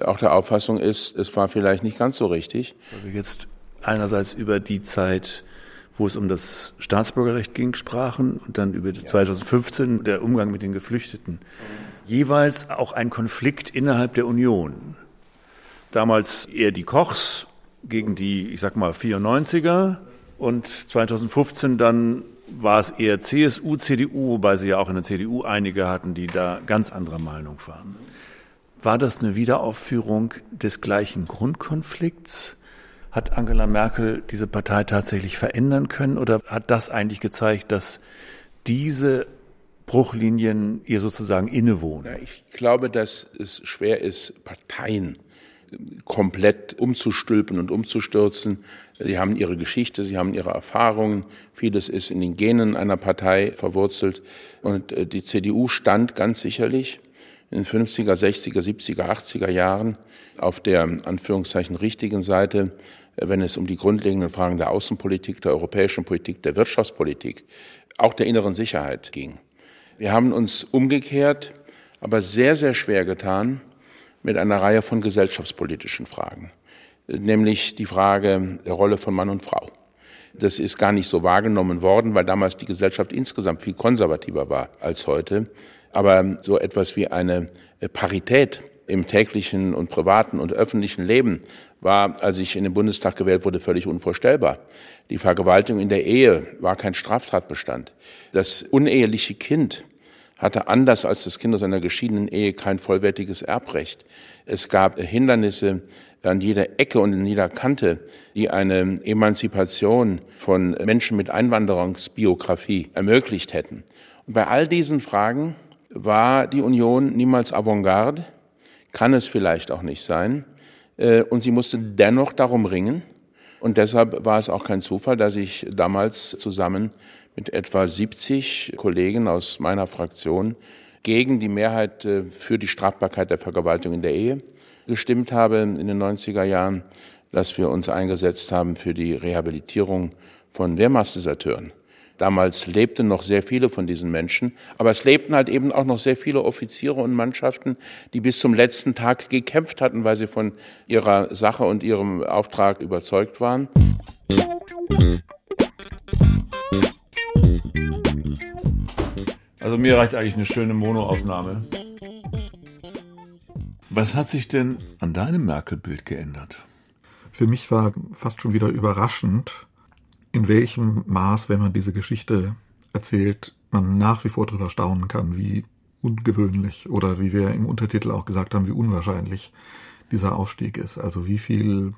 auch der Auffassung ist, es war vielleicht nicht ganz so richtig. Weil wir jetzt einerseits über die Zeit, wo es um das Staatsbürgerrecht ging, sprachen und dann über 2015 der Umgang mit den Geflüchteten. Jeweils auch ein Konflikt innerhalb der Union. Damals eher die Kochs gegen die, ich sag mal, 94er und 2015 dann war es eher CSU, CDU, wobei sie ja auch in der CDU einige hatten, die da ganz anderer Meinung waren. War das eine Wiederaufführung des gleichen Grundkonflikts? Hat Angela Merkel diese Partei tatsächlich verändern können oder hat das eigentlich gezeigt, dass diese Bruchlinien ihr sozusagen innewohnen? Ich glaube, dass es schwer ist, Parteien komplett umzustülpen und umzustürzen. Sie haben ihre Geschichte, sie haben ihre Erfahrungen. Vieles ist in den Genen einer Partei verwurzelt. Und äh, die CDU stand ganz sicherlich in den 50er, 60er, 70er, 80er Jahren auf der Anführungszeichen richtigen Seite, äh, wenn es um die grundlegenden Fragen der Außenpolitik, der europäischen Politik, der Wirtschaftspolitik, auch der inneren Sicherheit ging. Wir haben uns umgekehrt aber sehr, sehr schwer getan, mit einer Reihe von gesellschaftspolitischen Fragen, nämlich die Frage der Rolle von Mann und Frau. Das ist gar nicht so wahrgenommen worden, weil damals die Gesellschaft insgesamt viel konservativer war als heute. Aber so etwas wie eine Parität im täglichen und privaten und öffentlichen Leben war, als ich in den Bundestag gewählt wurde, völlig unvorstellbar. Die Vergewaltigung in der Ehe war kein Straftatbestand. Das uneheliche Kind hatte anders als das Kind aus einer geschiedenen Ehe kein vollwertiges Erbrecht. Es gab Hindernisse an jeder Ecke und in jeder Kante, die eine Emanzipation von Menschen mit Einwanderungsbiografie ermöglicht hätten. Und bei all diesen Fragen war die Union niemals Avantgarde, kann es vielleicht auch nicht sein. Äh, und sie musste dennoch darum ringen. Und deshalb war es auch kein Zufall, dass ich damals zusammen mit etwa 70 Kollegen aus meiner Fraktion gegen die Mehrheit äh, für die Strafbarkeit der Vergewaltigung in der Ehe gestimmt habe in den 90er Jahren, dass wir uns eingesetzt haben für die Rehabilitierung von Wehrmachtsdeserteuren. Damals lebten noch sehr viele von diesen Menschen, aber es lebten halt eben auch noch sehr viele Offiziere und Mannschaften, die bis zum letzten Tag gekämpft hatten, weil sie von ihrer Sache und ihrem Auftrag überzeugt waren. Also mir reicht eigentlich eine schöne Monoaufnahme. Was hat sich denn an deinem Merkel-Bild geändert? Für mich war fast schon wieder überraschend, in welchem Maß, wenn man diese Geschichte erzählt, man nach wie vor darüber staunen kann, wie ungewöhnlich oder wie wir im Untertitel auch gesagt haben, wie unwahrscheinlich dieser Aufstieg ist. Also wie viel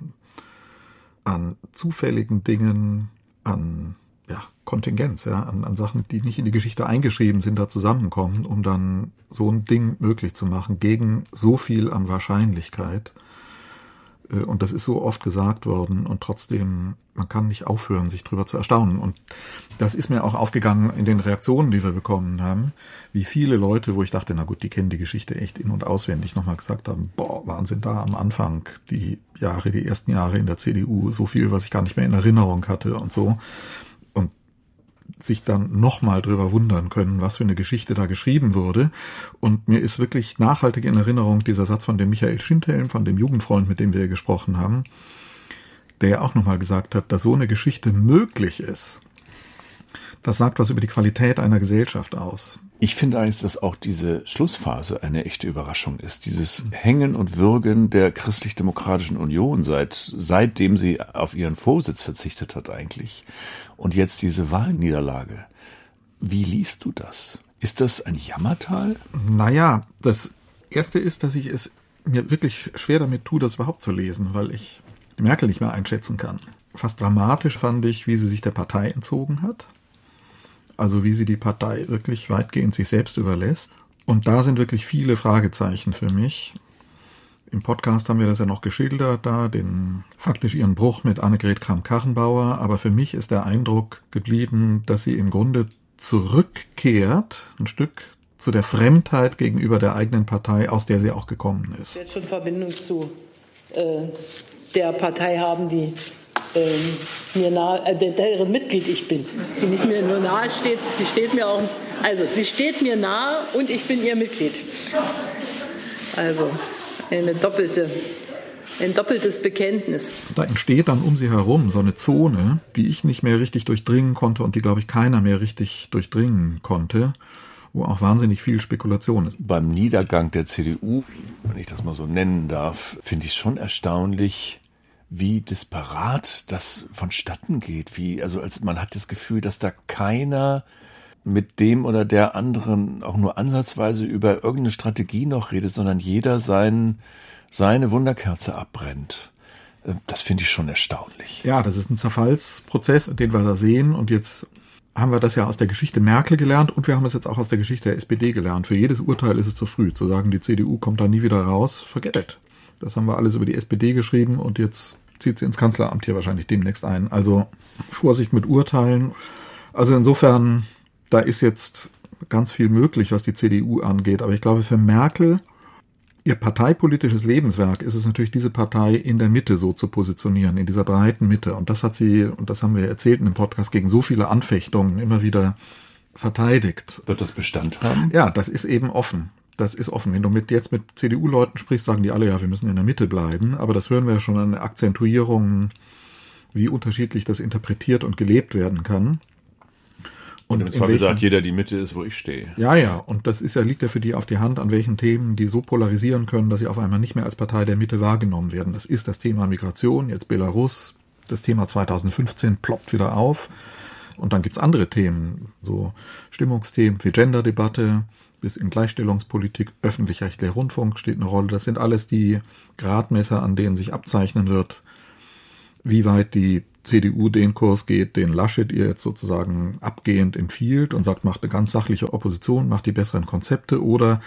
an zufälligen Dingen, an Kontingenz, ja, an, an Sachen, die nicht in die Geschichte eingeschrieben sind, da zusammenkommen, um dann so ein Ding möglich zu machen, gegen so viel an Wahrscheinlichkeit. Äh, und das ist so oft gesagt worden und trotzdem, man kann nicht aufhören, sich drüber zu erstaunen. Und das ist mir auch aufgegangen in den Reaktionen, die wir bekommen haben, wie viele Leute, wo ich dachte, na gut, die kennen die Geschichte echt in- und auswendig, nochmal gesagt haben, boah, Wahnsinn, da am Anfang, die Jahre, die ersten Jahre in der CDU, so viel, was ich gar nicht mehr in Erinnerung hatte und so sich dann nochmal drüber wundern können, was für eine Geschichte da geschrieben wurde. Und mir ist wirklich nachhaltig in Erinnerung dieser Satz von dem Michael Schindhelm, von dem Jugendfreund, mit dem wir gesprochen haben, der ja auch nochmal gesagt hat, dass so eine Geschichte möglich ist. Das sagt was über die Qualität einer Gesellschaft aus. Ich finde eigentlich, dass auch diese Schlussphase eine echte Überraschung ist. Dieses Hängen und Würgen der Christlich-Demokratischen Union seit, seitdem sie auf ihren Vorsitz verzichtet hat eigentlich. Und jetzt diese Wahlniederlage. Wie liest du das? Ist das ein Jammertal? Naja, das erste ist, dass ich es mir wirklich schwer damit tue, das überhaupt zu lesen, weil ich Merkel nicht mehr einschätzen kann. Fast dramatisch fand ich, wie sie sich der Partei entzogen hat. Also wie sie die Partei wirklich weitgehend sich selbst überlässt. Und da sind wirklich viele Fragezeichen für mich. Im Podcast haben wir das ja noch geschildert, da den faktisch ihren Bruch mit Annegret Kramp-Karrenbauer. Aber für mich ist der Eindruck geblieben, dass sie im Grunde zurückkehrt, ein Stück zu der Fremdheit gegenüber der eigenen Partei, aus der sie auch gekommen ist. Jetzt schon Verbindung zu äh, der Partei haben, die äh, mir nahe, äh, deren Mitglied ich bin, die nicht mir nur nahe steht, die steht mir auch, also sie steht mir nahe und ich bin ihr Mitglied. Also eine doppelte, ein doppeltes Bekenntnis. Da entsteht dann um sie herum so eine Zone, die ich nicht mehr richtig durchdringen konnte und die, glaube ich, keiner mehr richtig durchdringen konnte wo auch wahnsinnig viel Spekulation ist. Beim Niedergang der CDU, wenn ich das mal so nennen darf, finde ich schon erstaunlich, wie disparat das vonstatten geht. Wie, also als man hat das Gefühl, dass da keiner mit dem oder der anderen auch nur ansatzweise über irgendeine Strategie noch redet, sondern jeder sein, seine Wunderkerze abbrennt. Äh, das finde ich schon erstaunlich. Ja, das ist ein Zerfallsprozess, den wir da sehen. Und jetzt haben wir das ja aus der Geschichte Merkel gelernt und wir haben es jetzt auch aus der Geschichte der SPD gelernt. Für jedes Urteil ist es zu früh. Zu sagen, die CDU kommt da nie wieder raus, forget it. Das haben wir alles über die SPD geschrieben und jetzt zieht sie ins Kanzleramt hier wahrscheinlich demnächst ein. Also Vorsicht mit Urteilen. Also insofern, da ist jetzt ganz viel möglich, was die CDU angeht. Aber ich glaube, für Merkel Ihr parteipolitisches Lebenswerk ist es natürlich, diese Partei in der Mitte so zu positionieren, in dieser breiten Mitte. Und das hat sie, und das haben wir erzählt in dem Podcast, gegen so viele Anfechtungen immer wieder verteidigt. Wird das Bestand haben? Ja, das ist eben offen. Das ist offen. Wenn du mit, jetzt mit CDU-Leuten sprichst, sagen die alle, ja, wir müssen in der Mitte bleiben. Aber das hören wir ja schon an Akzentuierungen, wie unterschiedlich das interpretiert und gelebt werden kann. Und, und im Zweifel sagt jeder, die Mitte ist, wo ich stehe. Ja, ja, und das ist ja, liegt ja für die auf die Hand, an welchen Themen die so polarisieren können, dass sie auf einmal nicht mehr als Partei der Mitte wahrgenommen werden. Das ist das Thema Migration, jetzt Belarus, das Thema 2015 ploppt wieder auf. Und dann gibt's andere Themen, so Stimmungsthemen wie Genderdebatte, bis in Gleichstellungspolitik, öffentlich-rechtlicher Rundfunk steht eine Rolle. Das sind alles die Gradmesser, an denen sich abzeichnen wird, wie weit die CDU den Kurs geht, den Laschet ihr jetzt sozusagen abgehend empfiehlt und sagt, macht eine ganz sachliche Opposition, macht die besseren Konzepte oder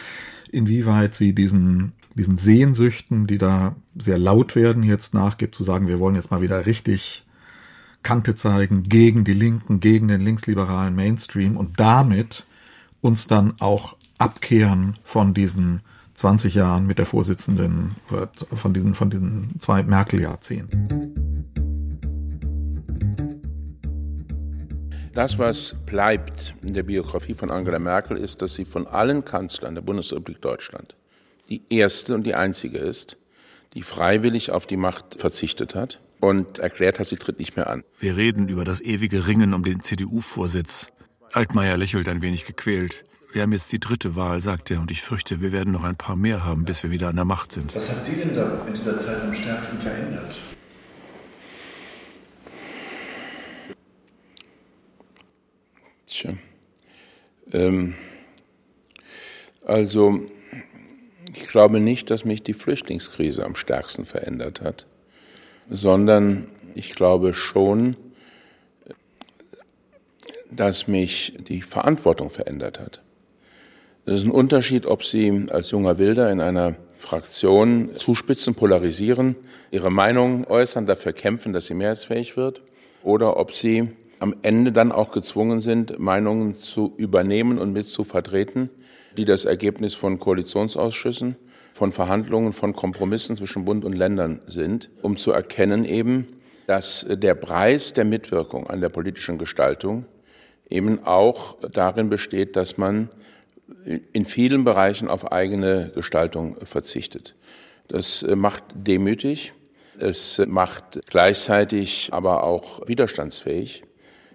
inwieweit sie diesen, diesen Sehnsüchten, die da sehr laut werden, jetzt nachgibt, zu sagen, wir wollen jetzt mal wieder richtig Kante zeigen gegen die Linken, gegen den linksliberalen Mainstream und damit uns dann auch abkehren von diesen 20 Jahren mit der Vorsitzenden, von diesen, von diesen zwei Merkel-Jahrzehnten. Das, was bleibt in der Biografie von Angela Merkel, ist, dass sie von allen Kanzlern der Bundesrepublik Deutschland die erste und die einzige ist, die freiwillig auf die Macht verzichtet hat und erklärt hat, sie tritt nicht mehr an. Wir reden über das ewige Ringen um den CDU-Vorsitz. Altmaier lächelt ein wenig gequält. Wir haben jetzt die dritte Wahl, sagt er, und ich fürchte, wir werden noch ein paar mehr haben, bis wir wieder an der Macht sind. Was hat Sie denn da in dieser Zeit am stärksten verändert? Tja. Ähm, also, ich glaube nicht, dass mich die Flüchtlingskrise am stärksten verändert hat, sondern ich glaube schon, dass mich die Verantwortung verändert hat. Es ist ein Unterschied, ob Sie als junger Wilder in einer Fraktion zuspitzen, polarisieren, Ihre Meinung äußern, dafür kämpfen, dass sie mehrheitsfähig wird, oder ob Sie am Ende dann auch gezwungen sind, Meinungen zu übernehmen und mit zu vertreten, die das Ergebnis von Koalitionsausschüssen, von Verhandlungen, von Kompromissen zwischen Bund und Ländern sind, um zu erkennen eben, dass der Preis der Mitwirkung an der politischen Gestaltung eben auch darin besteht, dass man in vielen Bereichen auf eigene Gestaltung verzichtet. Das macht demütig, es macht gleichzeitig aber auch widerstandsfähig.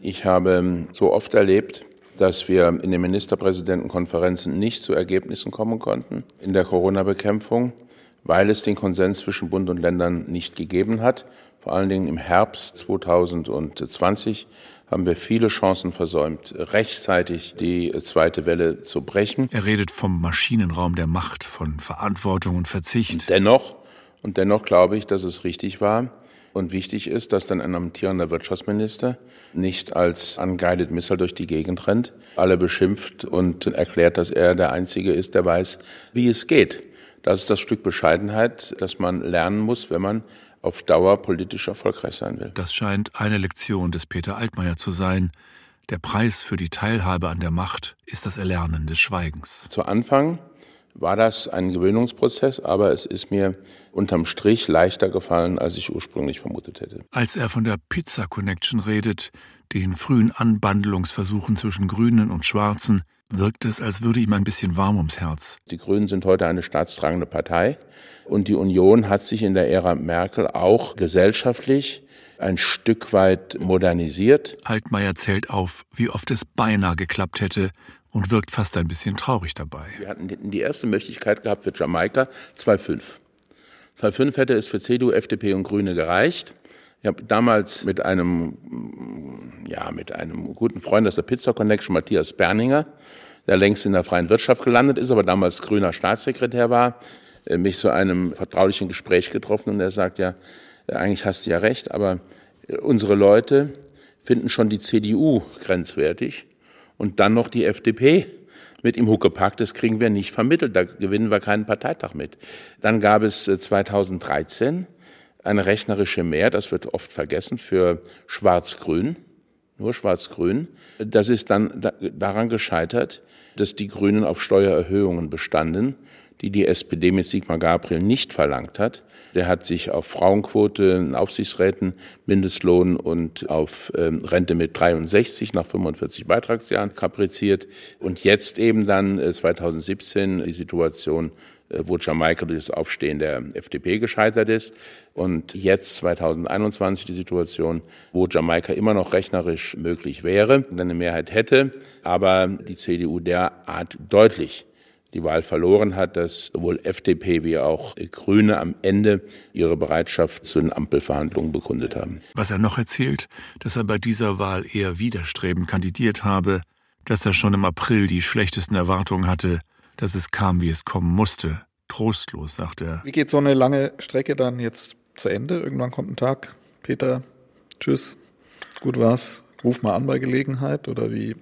Ich habe so oft erlebt, dass wir in den Ministerpräsidentenkonferenzen nicht zu Ergebnissen kommen konnten in der Corona-Bekämpfung, weil es den Konsens zwischen Bund und Ländern nicht gegeben hat. Vor allen Dingen im Herbst 2020 haben wir viele Chancen versäumt, rechtzeitig die zweite Welle zu brechen. Er redet vom Maschinenraum der Macht, von Verantwortung und Verzicht. Und dennoch, und dennoch glaube ich, dass es richtig war, und wichtig ist, dass dann ein amtierender Wirtschaftsminister nicht als unguided Missile durch die Gegend rennt, alle beschimpft und erklärt, dass er der Einzige ist, der weiß, wie es geht. Das ist das Stück Bescheidenheit, das man lernen muss, wenn man auf Dauer politisch erfolgreich sein will. Das scheint eine Lektion des Peter Altmaier zu sein. Der Preis für die Teilhabe an der Macht ist das Erlernen des Schweigens. Zu Anfang war das ein Gewöhnungsprozess, aber es ist mir unterm Strich leichter gefallen, als ich ursprünglich vermutet hätte. Als er von der Pizza Connection redet, den frühen Anbandlungsversuchen zwischen Grünen und Schwarzen, wirkt es, als würde ihm ein bisschen warm ums Herz. Die Grünen sind heute eine staatstragende Partei und die Union hat sich in der Ära Merkel auch gesellschaftlich ein Stück weit modernisiert. Altmaier zählt auf, wie oft es beinahe geklappt hätte und wirkt fast ein bisschen traurig dabei. Wir hatten die erste Möglichkeit gehabt für Jamaika 2,5. 2,5 hätte es für CDU, FDP und Grüne gereicht. Ich habe damals mit einem, ja, mit einem guten Freund aus der Pizza Connection, Matthias Berninger, der längst in der freien Wirtschaft gelandet ist, aber damals grüner Staatssekretär war, äh, mich zu einem vertraulichen Gespräch getroffen und er sagt, ja, äh, eigentlich hast du ja recht, aber äh, unsere Leute finden schon die CDU grenzwertig und dann noch die FDP mit im Huckepack, das kriegen wir nicht vermittelt, da gewinnen wir keinen Parteitag mit. Dann gab es 2013 äh, eine rechnerische Mehr, das wird oft vergessen, für Schwarz-Grün, nur Schwarz-Grün. Das ist dann daran gescheitert, dass die Grünen auf Steuererhöhungen bestanden die die SPD mit Sigmar Gabriel nicht verlangt hat. Der hat sich auf Frauenquote Aufsichtsräten, Mindestlohn und auf ähm, Rente mit 63 nach 45 Beitragsjahren kapriziert. Und jetzt eben dann 2017 äh, die Situation wo Jamaika durch das Aufstehen der FDP gescheitert ist. Und jetzt 2021 die Situation, wo Jamaika immer noch rechnerisch möglich wäre, eine Mehrheit hätte, aber die CDU derart deutlich die Wahl verloren hat, dass sowohl FDP wie auch Grüne am Ende ihre Bereitschaft zu den Ampelverhandlungen bekundet haben. Was er noch erzählt, dass er bei dieser Wahl eher widerstrebend kandidiert habe, dass er schon im April die schlechtesten Erwartungen hatte, dass es kam, wie es kommen musste. Trostlos, sagt er. Wie geht so eine lange Strecke dann jetzt zu Ende? Irgendwann kommt ein Tag. Peter, tschüss, gut war's. Ruf mal an bei Gelegenheit oder wie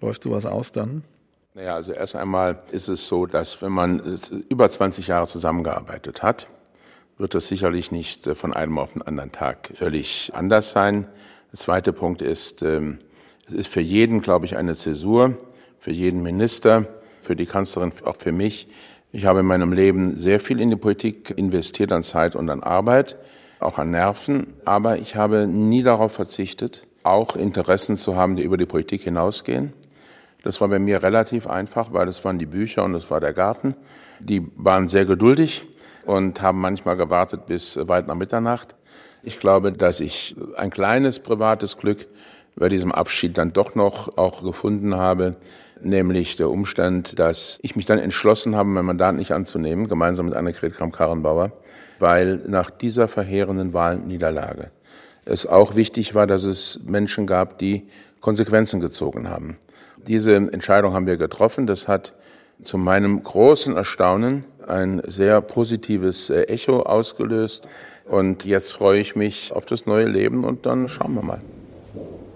läuft sowas aus dann? Naja, also erst einmal ist es so, dass wenn man über 20 Jahre zusammengearbeitet hat, wird das sicherlich nicht äh, von einem auf den anderen Tag völlig anders sein. Der zweite Punkt ist, ähm, es ist für jeden, glaube ich, eine Zäsur, für jeden Minister, für die Kanzlerin, auch für mich. Ich habe in meinem Leben sehr viel in die Politik investiert, an Zeit und an Arbeit, auch an Nerven, aber ich habe nie darauf verzichtet, auch Interessen zu haben, die über die Politik hinausgehen. Das war bei mir relativ einfach, weil es waren die Bücher und es war der Garten. Die waren sehr geduldig und haben manchmal gewartet bis weit nach Mitternacht. Ich glaube, dass ich ein kleines privates Glück bei diesem Abschied dann doch noch auch gefunden habe, nämlich der Umstand, dass ich mich dann entschlossen habe, mein Mandat nicht anzunehmen, gemeinsam mit Annegret Kramp-Karrenbauer, weil nach dieser verheerenden Wahlniederlage es auch wichtig war, dass es Menschen gab, die Konsequenzen gezogen haben. Diese Entscheidung haben wir getroffen. Das hat zu meinem großen Erstaunen ein sehr positives äh, Echo ausgelöst. Und jetzt freue ich mich auf das neue Leben und dann schauen wir mal.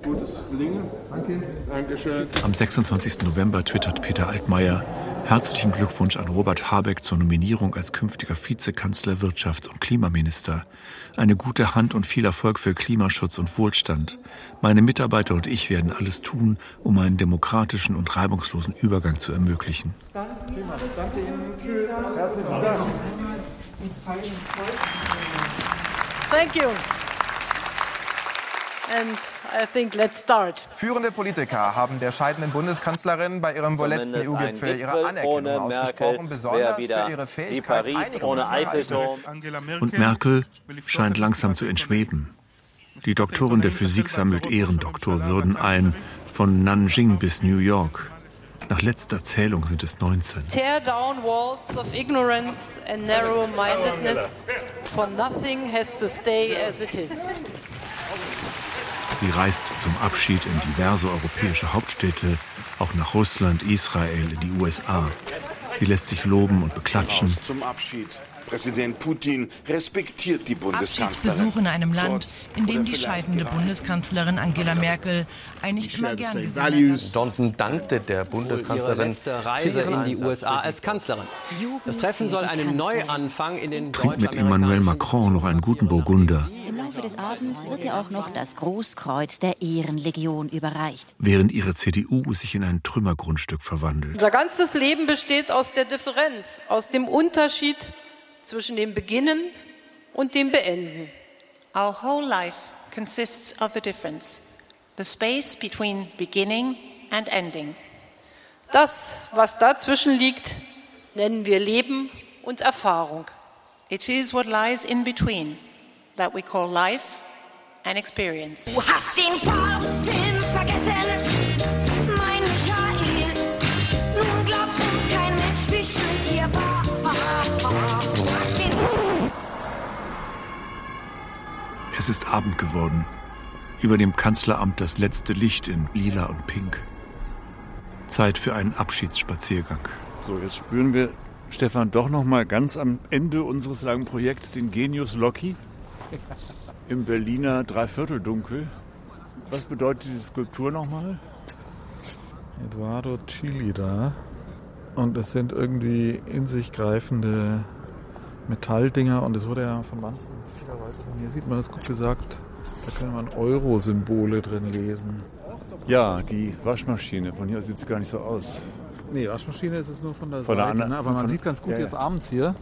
Gutes Gelingen. Danke. Dankeschön. Am 26. November twittert Peter Altmaier, Herzlichen Glückwunsch an Robert Habeck zur Nominierung als künftiger Vizekanzler, Wirtschafts- und Klimaminister. Eine gute Hand und viel Erfolg für Klimaschutz und Wohlstand. Meine Mitarbeiter und ich werden alles tun, um einen demokratischen und reibungslosen Übergang zu ermöglichen. Danke Ihnen. Tschüss. Herzlichen Dank. Thank you. And I think let's start. Führende Politiker haben der scheidenden Bundeskanzlerin bei ihrem wohl letzten EU-Gipfel ihre Anerkennung ausgesprochen, besonders für ihre Fähigkeit, Einigung zu erreichen. Und Merkel scheint langsam zu entschweben. Die Doktorin der Physik sammelt Ehrendoktorwürden ein, von Nanjing bis New York. Nach letzter Zählung sind es 19. Tear down walls of ignorance and narrow-mindedness, for nothing has to stay as it is. Sie reist zum Abschied in diverse europäische Hauptstädte, auch nach Russland, Israel, in die USA. Sie lässt sich loben und beklatschen. Präsident Putin respektiert die Bundeskanzlerin. Abschiedsbesuch in einem Land, in dem die scheidende Bundeskanzlerin Angela Merkel ein nicht immer gern gesehener Johnson dankte der Bundeskanzlerin letzte Reise in die USA als Kanzlerin. Das Treffen soll einen Neuanfang in den Trinkt mit Emmanuel Macron noch einen guten Burgunder. Im Laufe des Abends wird ihr auch noch das Großkreuz der Ehrenlegion überreicht. Während ihre CDU sich in ein Trümmergrundstück verwandelt. Unser ganzes Leben besteht aus der Differenz, aus dem Unterschied zwischen dem Beginnen und dem Beenden. Our whole life consists of the difference, the space between beginning and ending. Das, was dazwischen liegt, nennen wir Leben und Erfahrung. It is what lies in between that we call life and experience. Du hast den Farbfilm vergessen, Es ist Abend geworden. Über dem Kanzleramt das letzte Licht in lila und pink. Zeit für einen Abschiedsspaziergang. So, jetzt spüren wir, Stefan, doch noch mal ganz am Ende unseres langen Projekts den Genius Loki im Berliner Dreivierteldunkel. Was bedeutet diese Skulptur nochmal? Eduardo Chili da. Und es sind irgendwie in sich greifende Metalldinger und es wurde ja von manchen, hier sieht man das gut gesagt, da kann man Euro-Symbole drin lesen. Ja, die Waschmaschine. Von hier sieht es gar nicht so aus. Nee, Waschmaschine ist es nur von der Von der Seite. anderen- ne? Aber man sieht ganz gut ja, ja. jetzt abends hier,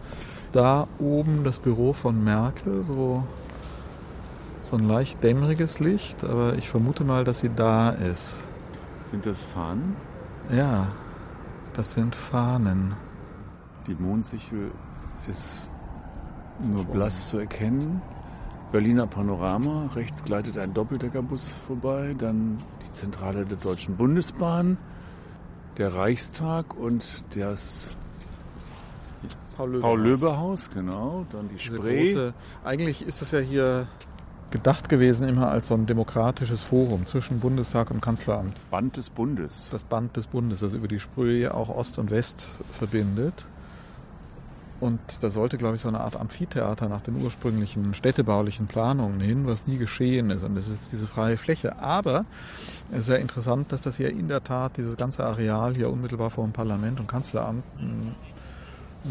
da oben das Büro von Merkel, so, so ein leicht dämmeriges Licht, aber ich vermute mal, dass sie da ist. Sind das Fahnen? Ja, das sind Fahnen. Die Mondsichel ist nur blass zu erkennen. Berliner Panorama, rechts gleitet ein Doppeldeckerbus vorbei, dann die Zentrale der Deutschen Bundesbahn, der Reichstag und das Paul-Löbe-Haus, genau, dann die Spree. Große, eigentlich ist das ja hier gedacht gewesen immer als so ein demokratisches Forum zwischen Bundestag und Kanzleramt. Band des Bundes. Das Band des Bundes, das über die Spree auch Ost und West verbindet. Und da sollte, glaube ich, so eine Art Amphitheater nach den ursprünglichen städtebaulichen Planungen hin, was nie geschehen ist. Und das ist jetzt diese freie Fläche. Aber es ist sehr interessant, dass das hier in der Tat, dieses ganze Areal hier unmittelbar vor dem Parlament und Kanzleramt ein,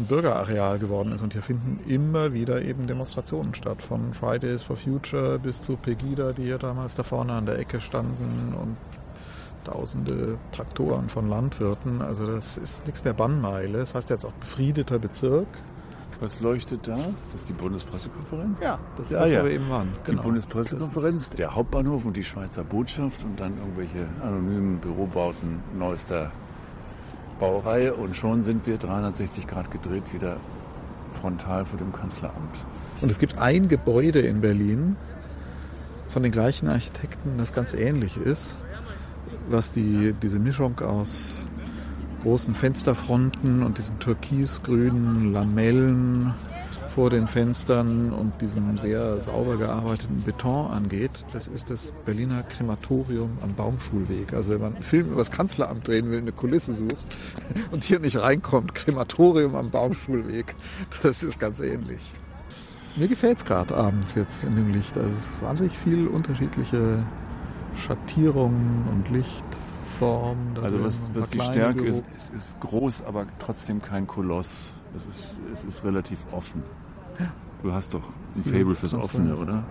Bürgerareal geworden ist. Und hier finden immer wieder eben Demonstrationen statt. Von Fridays for Future bis zu Pegida, die hier damals da vorne an der Ecke standen und tausende Traktoren von Landwirten. Also das ist nichts mehr Bannmeile. Das heißt jetzt auch befriedeter Bezirk. Was leuchtet da? Ist das die Bundespressekonferenz? Ja, das ist ja, das, ja. wo wir eben waren. Genau. Die Bundespressekonferenz, der Hauptbahnhof und die Schweizer Botschaft und dann irgendwelche anonymen Bürobauten neuester Baureihe. Und schon sind wir 360 Grad gedreht wieder frontal vor dem Kanzleramt. Und es gibt ein Gebäude in Berlin von den gleichen Architekten, das ganz ähnlich ist was die, diese Mischung aus großen Fensterfronten und diesen türkisgrünen Lamellen vor den Fenstern und diesem sehr sauber gearbeiteten Beton angeht, das ist das Berliner Krematorium am Baumschulweg. Also wenn man einen Film über das Kanzleramt drehen will, eine Kulisse sucht und hier nicht reinkommt, Krematorium am Baumschulweg, das ist ganz ähnlich. Mir gefällt es gerade abends jetzt in dem Licht. Also es ist wahnsinnig viel unterschiedliche Schattierungen und Lichtform. Also was, was die Stärke ist, es ist groß, aber trotzdem kein Koloss. Es ist, es ist relativ offen. Ja. Du hast doch ein Fable fürs Offene, weiß. oder?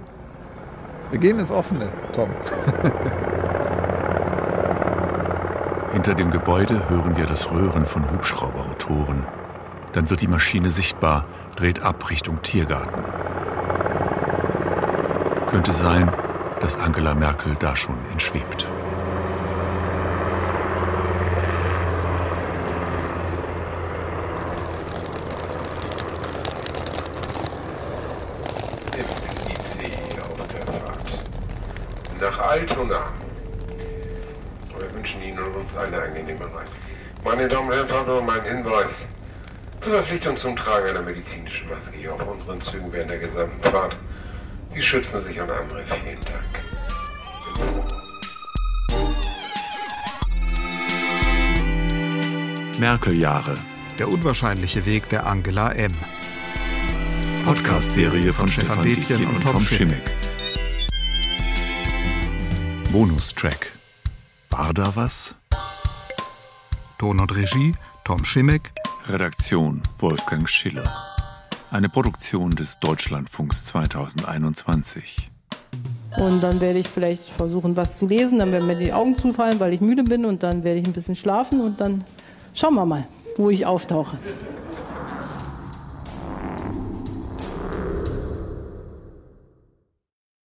Wir gehen ins Offene, Tom. Hinter dem Gebäude hören wir das Röhren von Hubschrauberrotoren. Dann wird die Maschine sichtbar, dreht ab Richtung Tiergarten. Könnte sein, dass Angela Merkel da schon entschwebt. Nach Altona. Wir wünschen Ihnen und uns eine angenehme Reise. Meine Damen und Herren, nur mein Hinweis. Zur Verpflichtung zum Tragen einer medizinischen Maske hier auf unseren Zügen während der gesamten Fahrt. Sie schützen sich und andere. Vielen Dank. Merkel-Jahre. Der unwahrscheinliche Weg der Angela M. Podcast-Serie von, von Stefan Detjen und, und Tom Schimmick. Bonustrack. War da was? Ton und Regie Tom Schimmick. Redaktion Wolfgang Schiller. Eine Produktion des Deutschlandfunks 2021. Und dann werde ich vielleicht versuchen, was zu lesen. Dann werden mir die Augen zufallen, weil ich müde bin. Und dann werde ich ein bisschen schlafen. Und dann schauen wir mal, wo ich auftauche.